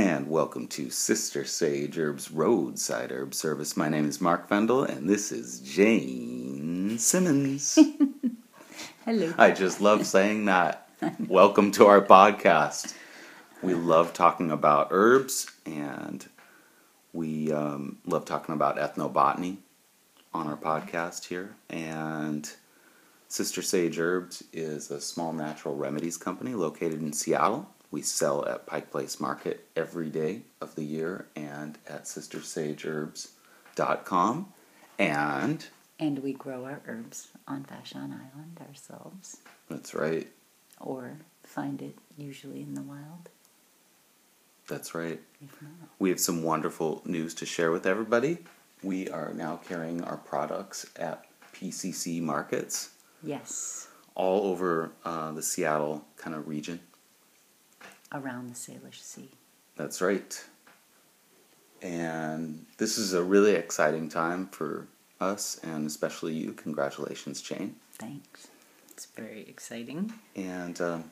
and welcome to Sister Sage Herbs Roadside Herb Service. My name is Mark Vendel, and this is Jane Simmons. Hello. I just love saying that. welcome to our podcast. We love talking about herbs, and we um, love talking about ethnobotany on our podcast here. And Sister Sage Herbs is a small natural remedies company located in Seattle. We sell at Pike Place Market every day of the year and at sistersageherbs.com. And And we grow our herbs on Vashon Island ourselves, that's right, or find it usually in the wild. that's right. We have some wonderful news to share with everybody. We are now carrying our products at PCC markets yes, all over uh, the Seattle kind of region. Around the Salish Sea. That's right. And this is a really exciting time for us and especially you. Congratulations, Jane. Thanks. It's very exciting. And um,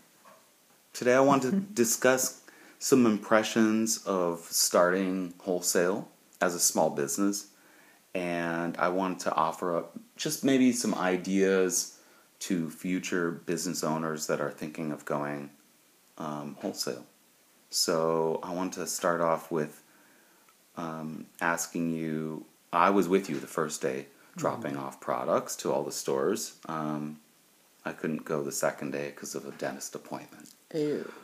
today I want to discuss some impressions of starting wholesale as a small business. And I wanted to offer up just maybe some ideas to future business owners that are thinking of going um, wholesale. So I want to start off with um, asking you. I was with you the first day dropping off products to all the stores. Um, I couldn't go the second day because of a dentist appointment. Ew.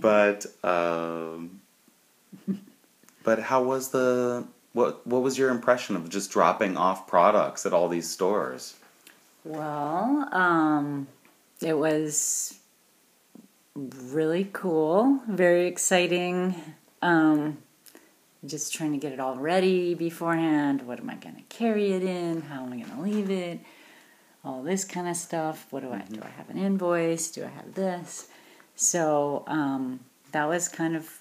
But um, but how was the what what was your impression of just dropping off products at all these stores? Well, um, it was really cool, very exciting. Um, just trying to get it all ready beforehand. What am I going to carry it in? How am I going to leave it? All this kind of stuff. What do I do? I have an invoice? Do I have this? So um, that was kind of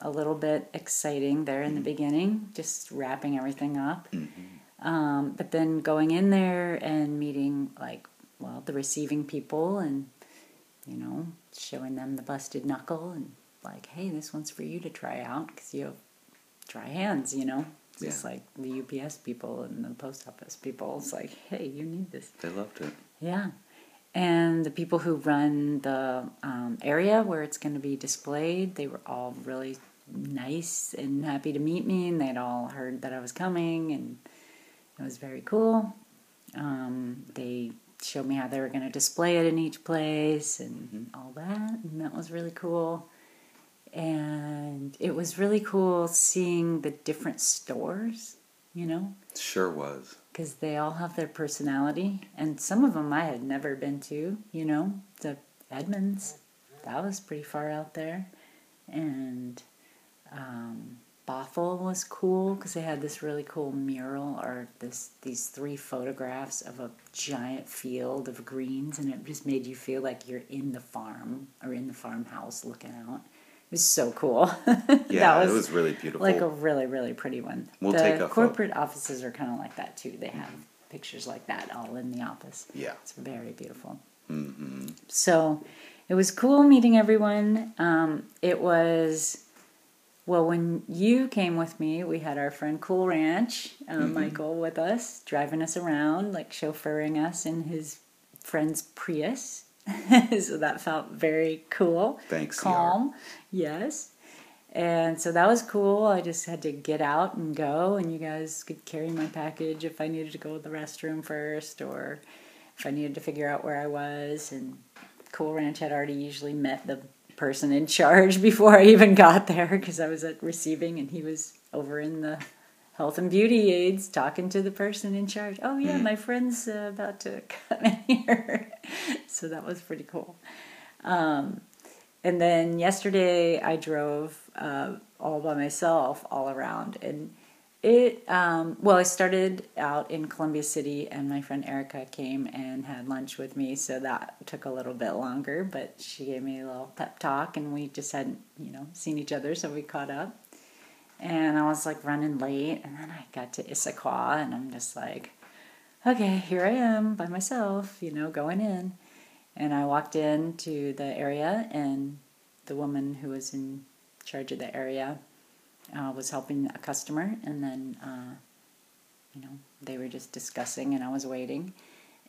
a little bit exciting there in the beginning, just wrapping everything up. Um, but then going in there and meeting like well the receiving people and you know showing them the busted knuckle and like hey this one's for you to try out because you have dry hands you know just Yeah. like the UPS people and the post office people it's like hey you need this They loved it. yeah and the people who run the um, area where it's going to be displayed they were all really nice and happy to meet me and they'd all heard that I was coming and it was very cool. Um, they showed me how they were going to display it in each place and all that, and that was really cool. And it was really cool seeing the different stores, you know, Sure was. because they all have their personality, and some of them I had never been to, you know, the Edmonds, that was pretty far out there, and um, Bothell was cool because they had this really cool mural or this these three photographs of a giant field of greens, and it just made you feel like you're in the farm or in the farmhouse looking out. It was so cool. Yeah, that it was really beautiful. like a really really pretty one. We'll the take a corporate offices are kind of like that too. They have pictures like that all in the office. yeah. It's very beautiful. hmm So it was cool meeting everyone. Um, it was, well, when you came with me, we had our friend Cool Ranch, uh, Mm-hmm. Michael, with us, driving us around, like chauffeuring us in his friend's Prius. so that felt very cool. Thanks, Calm. Yes. And so that was cool. I just had to get out and go, and you guys could carry my package if I needed to go to the restroom first or if I needed to figure out where I was. And Cool Ranch had already usually met the person in charge before I even got there because I was at receiving and he was over in the health and beauty aids talking to the person in charge. Oh, yeah, my friend's uh, about to come in here. so that was pretty cool. Um, and then yesterday I drove uh, all by myself all around and it um, well i started out in columbia city and my friend erica came and had lunch with me so that took a little bit longer but she gave me a little pep talk and we just hadn't you know seen each other so we caught up. And i was like running late and then i got to issaquah and i'm just like okay here i am by myself you know going in. And i walked into the area and the woman who was in charge of the area, uh, was helping a customer, and then uh, you know they were just discussing, and I was waiting.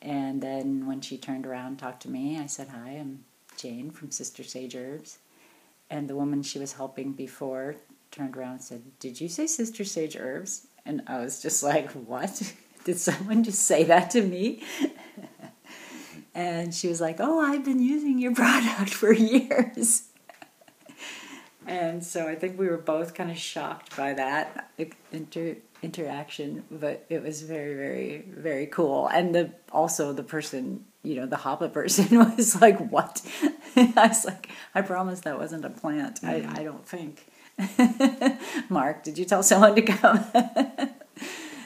And then when she turned around talked to me, I said, "Hi, I'm Jane from Sister Sage Herbs." And the woman she was helping before turned around and said, "Did you say Sister Sage Herbs?" And I was just like, "What? Did someone just say that to me?" and she was like, "Oh, I've been using your product for years." And so I think we were both kind of shocked by that inter- interaction, but it was very, very, very cool. And the also the person, you know, the Hapa person was like, "What?" I was like, "I promise that wasn't a plant. Mm-hmm. I, I don't think." Mark, did you tell someone to come?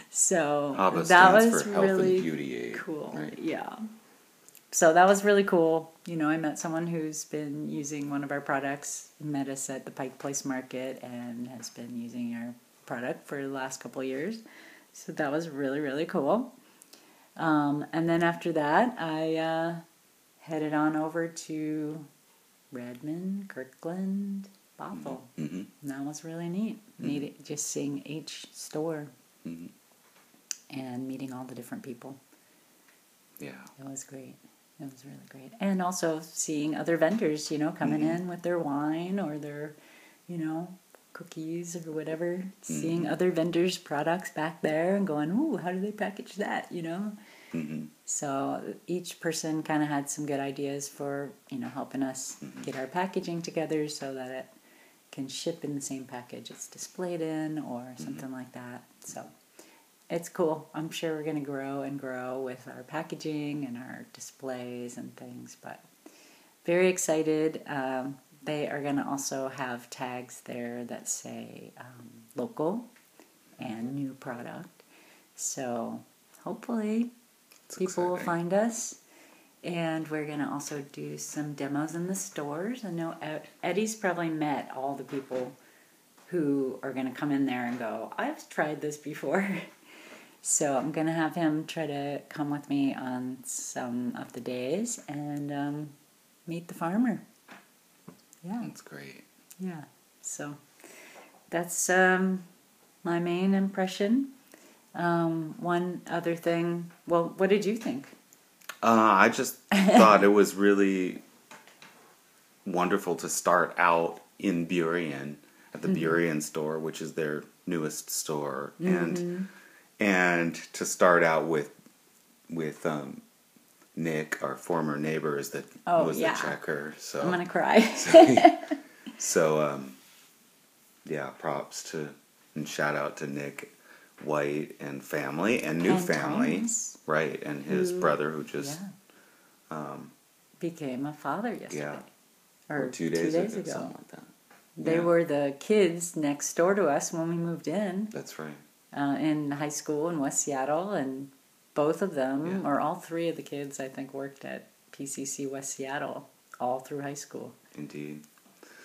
so that was really beauty cool. Right? Yeah so that was really cool. You know, I met someone who's been using one of our products, met us at the Pike Place Market, and has been using our product for the last couple years. So that was really, really cool. Um, and then after that, I uh, headed on over to Redmond, Kirkland, Bothell. Mm-hmm. And that was really neat. Mm-hmm. Neat, just seeing each store mm-hmm. and meeting all the different people. Yeah. It was great. It was really great. And also seeing other vendors, you know, coming mm-hmm. in with their wine or their, you know, cookies or whatever. Mm-hmm. Seeing other vendors' products back there and going, ooh, how do they package that, you know? Mm-hmm. So each person kind of had some good ideas for, you know, helping us mm-hmm. get our packaging together so that it can ship in the same package it's displayed in or mm-hmm. something like that. So it's cool. I'm sure we're going to grow and grow with our packaging and our displays and things, but very excited. Um, they are going to also have tags there that say um, local and new product. So hopefully That's people exciting. will find us. And we're going to also do some demos in the stores. I know Eddie's probably met all the people who are going to come in there and go, I've tried this before. So I'm going to have him try to come with me on some of the days and um, meet the farmer. Yeah. That's great. Yeah. So that's um, my main impression. Um, one other thing, well, what did you think? Uh, I just thought it was really wonderful to start out in Burien at the mm-hmm. Burien store, which is their newest store. Mm-hmm. And and to start out with with um, Nick, our former neighbors, that oh, was yeah. the checker. So I'm gonna cry. so, so um, yeah, props to and shout out to Nick White and family and new and family, Thomas, right? And his who, brother who just yeah. um, became a father yesterday. Yeah, or, or two days, two days ago, ago. Like they yeah. were the kids next door to us when we moved in. That's right uh, in high school in West Seattle, and both of them, yeah. or all three of the kids, I think, worked at PCC West Seattle all through high school. Indeed.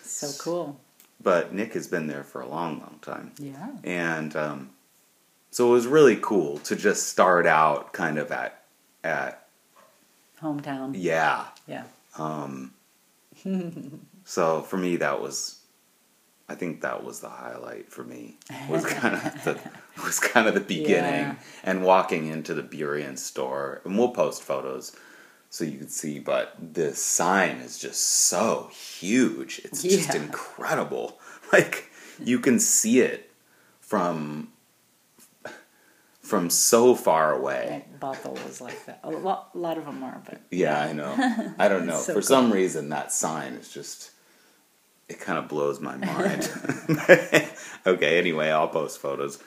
So cool. But Nick has been there for a long, long time. Yeah. And um, so it was really cool to just start out kind of at at hometown. Yeah. Yeah. Um, so for me, that was I think that was the highlight for me. Was kind of the was kind of the beginning yeah. and walking into the Burien store. And we'll post photos so you can see. But this sign is just so huge. It's yeah. just incredible. Like you can see it from from so far away. Bothell was like that. A lot, a lot of them are, but yeah, I know. I don't know. so For cool. some reason, that sign is just it kind of blows my mind. okay, anyway, I'll post photos.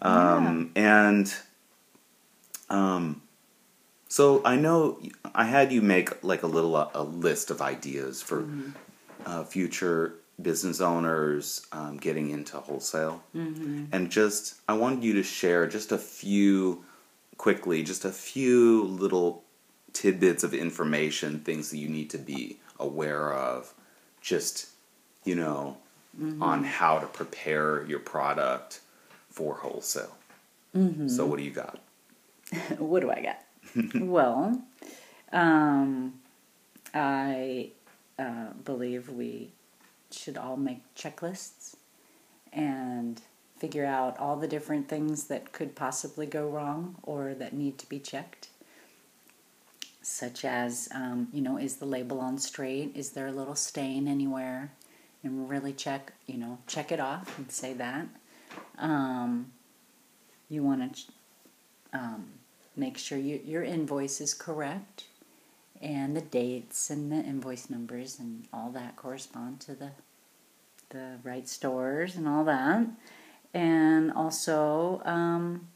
Um, yeah. And um, so I know I had you make like a little uh, a list of ideas for mm-hmm. uh, future business owners um, getting into wholesale, mm-hmm. and just I wanted you to share just a few quickly, just a few little tidbits of information, things that you need to be aware of, just you know, mm-hmm. on how to prepare your product for wholesale. Mm-hmm. So, what do you got? what do I got? well, um, I uh, believe we should all make checklists and figure out all the different things that could possibly go wrong or that need to be checked. Such as, um, you know, is the label on straight? Is there a little stain anywhere? And really check, you know, check it off and say that. Um, you want to um, make sure you, your invoice is correct and the dates and the invoice numbers and all that correspond to the the right stores and all that and also um,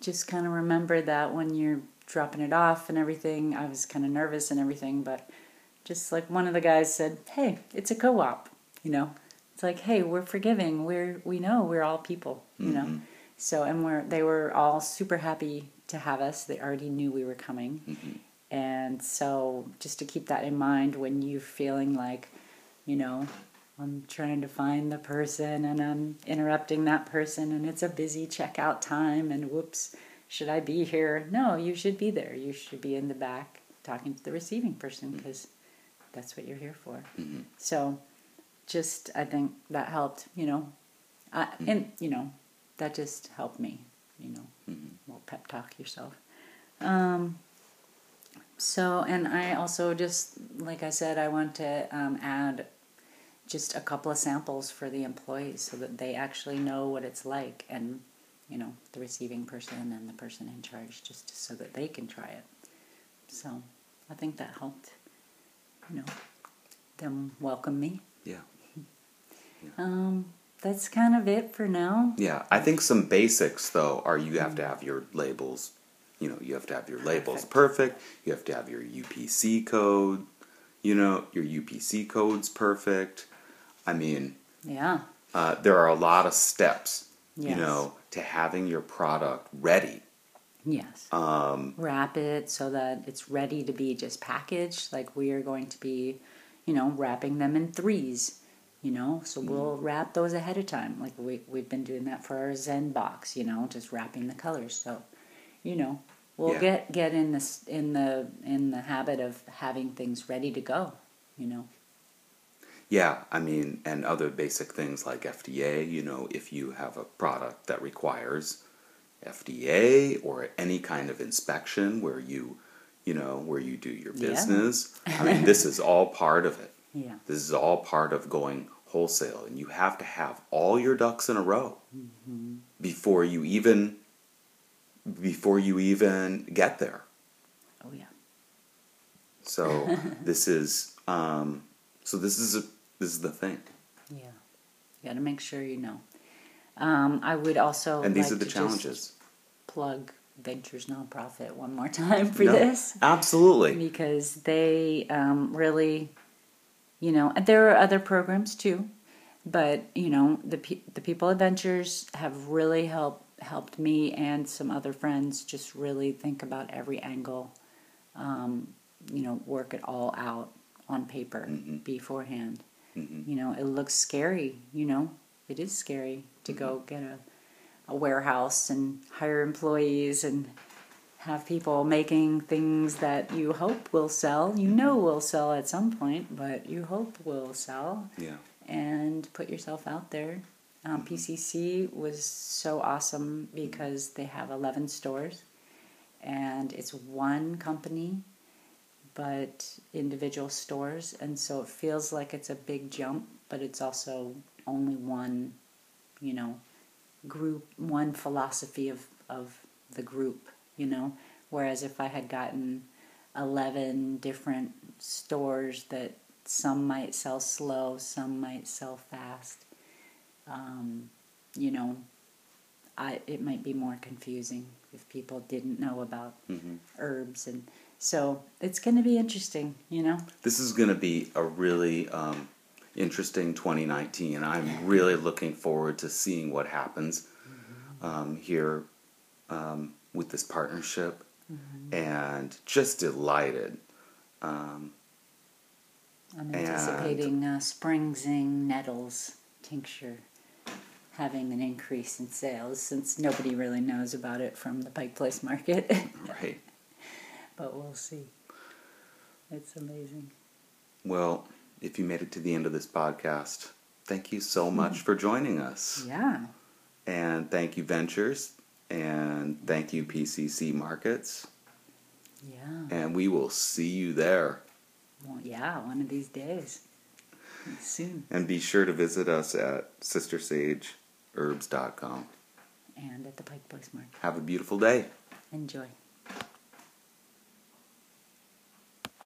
just kind of remember that when you're dropping it off and everything i was kind of nervous and everything but just like one of the guys said hey it's a co-op you know? It's like hey we're forgiving. We're we know we're all people you know? Mhm. so and we're they were all super happy to have us. They already knew we were coming. Mhm. and so just to keep that in mind when you're feeling like you know i'm trying to find the person and i'm interrupting that person and it's a busy checkout time and whoops should i be here? No you should be there. You should be in the back talking to the receiving person because that's what you're here for. Mhm. so just i think that helped you know. I, and you know that just helped me you know Mhm. well pep talk yourself. Um, so and i also just like i said i want to um, add just a couple of samples for the employees so that they actually know what it's like and you know the receiving person and the person in charge just so that they can try it. So i think that helped you know them welcome me Yeah. um, that's kind of it for now Yeah, I think some basics though are you have to have your labels. You know, you have to have your labels perfect. You have to have your UPC code. You know, your UPC code's perfect. I mean, yeah uh, there are a lot of steps. yes. You know, to having your product ready. Yes Um, wrap it so that it's ready to be just packaged. Like we are going to be, you know, wrapping them in threes. You know, so we'll wrap those ahead of time. Like we we've been doing that for our Zen box. You know, just wrapping the colors. So, you know, we'll Yeah. get get in this in the in the habit of having things ready to go. You know. Yeah, I mean, and other basic things like FDA, you know, if you have a product that requires FDA or any kind of inspection where you, you know, where you do your Yeah. business, I mean, this is all part of it. Yeah. This is all part of going wholesale, and you have to have all your ducks in a row before you even before you even get there. Oh yeah. So this is um, so this is a, this is the thing, Yeah. You got to make sure you know. Um, I would also and these like are the challenges. plug Ventures Nonprofit one more time for No, this. Absolutely. because they um, really, you know, and there are other programs too, but you know, the pe- the People Adventures have really helped helped me and some other friends just really think about every angle, um, you know, work it all out on paper Mhm. beforehand. Mhm. You know, it looks scary. You know, it is scary to go mm-hmm. get a a warehouse and hire employees and have people making things that you hope will sell. You mm-hmm. know will sell at some point, but you hope will sell. Yeah. And put yourself out there. Um, mm-hmm. PCC was so awesome because they have 11 stores and it's one company but individual stores and so it feels like it's a big jump but it's also only one you know group one philosophy of of the group you know? Whereas if i had gotten 11 different stores that some might sell slow some might sell fast um, you know I, it might be more confusing if people didn't know about hmm herbs and so it's going to be interesting you know? This is going to be a really um, interesting 2019, and I'm really looking forward to seeing what happens um, here um, with this partnership, and just delighted. Um, i'm And- anticipating uh, spring zing nettles tincture having an increase in sales since nobody really knows about it from the pike place market. Right. but we'll see. It's amazing. Well, if you made it to the end of this podcast, thank you so hmm. much for joining us. Yeah. And thank you, Ventures. And thank you, PCC Markets. Yeah. And we will see you there. Well, yeah, one of these days. Soon. And be sure to visit us at sistersageherbs.com. And at the Pike Place Market. Have a beautiful day. Enjoy.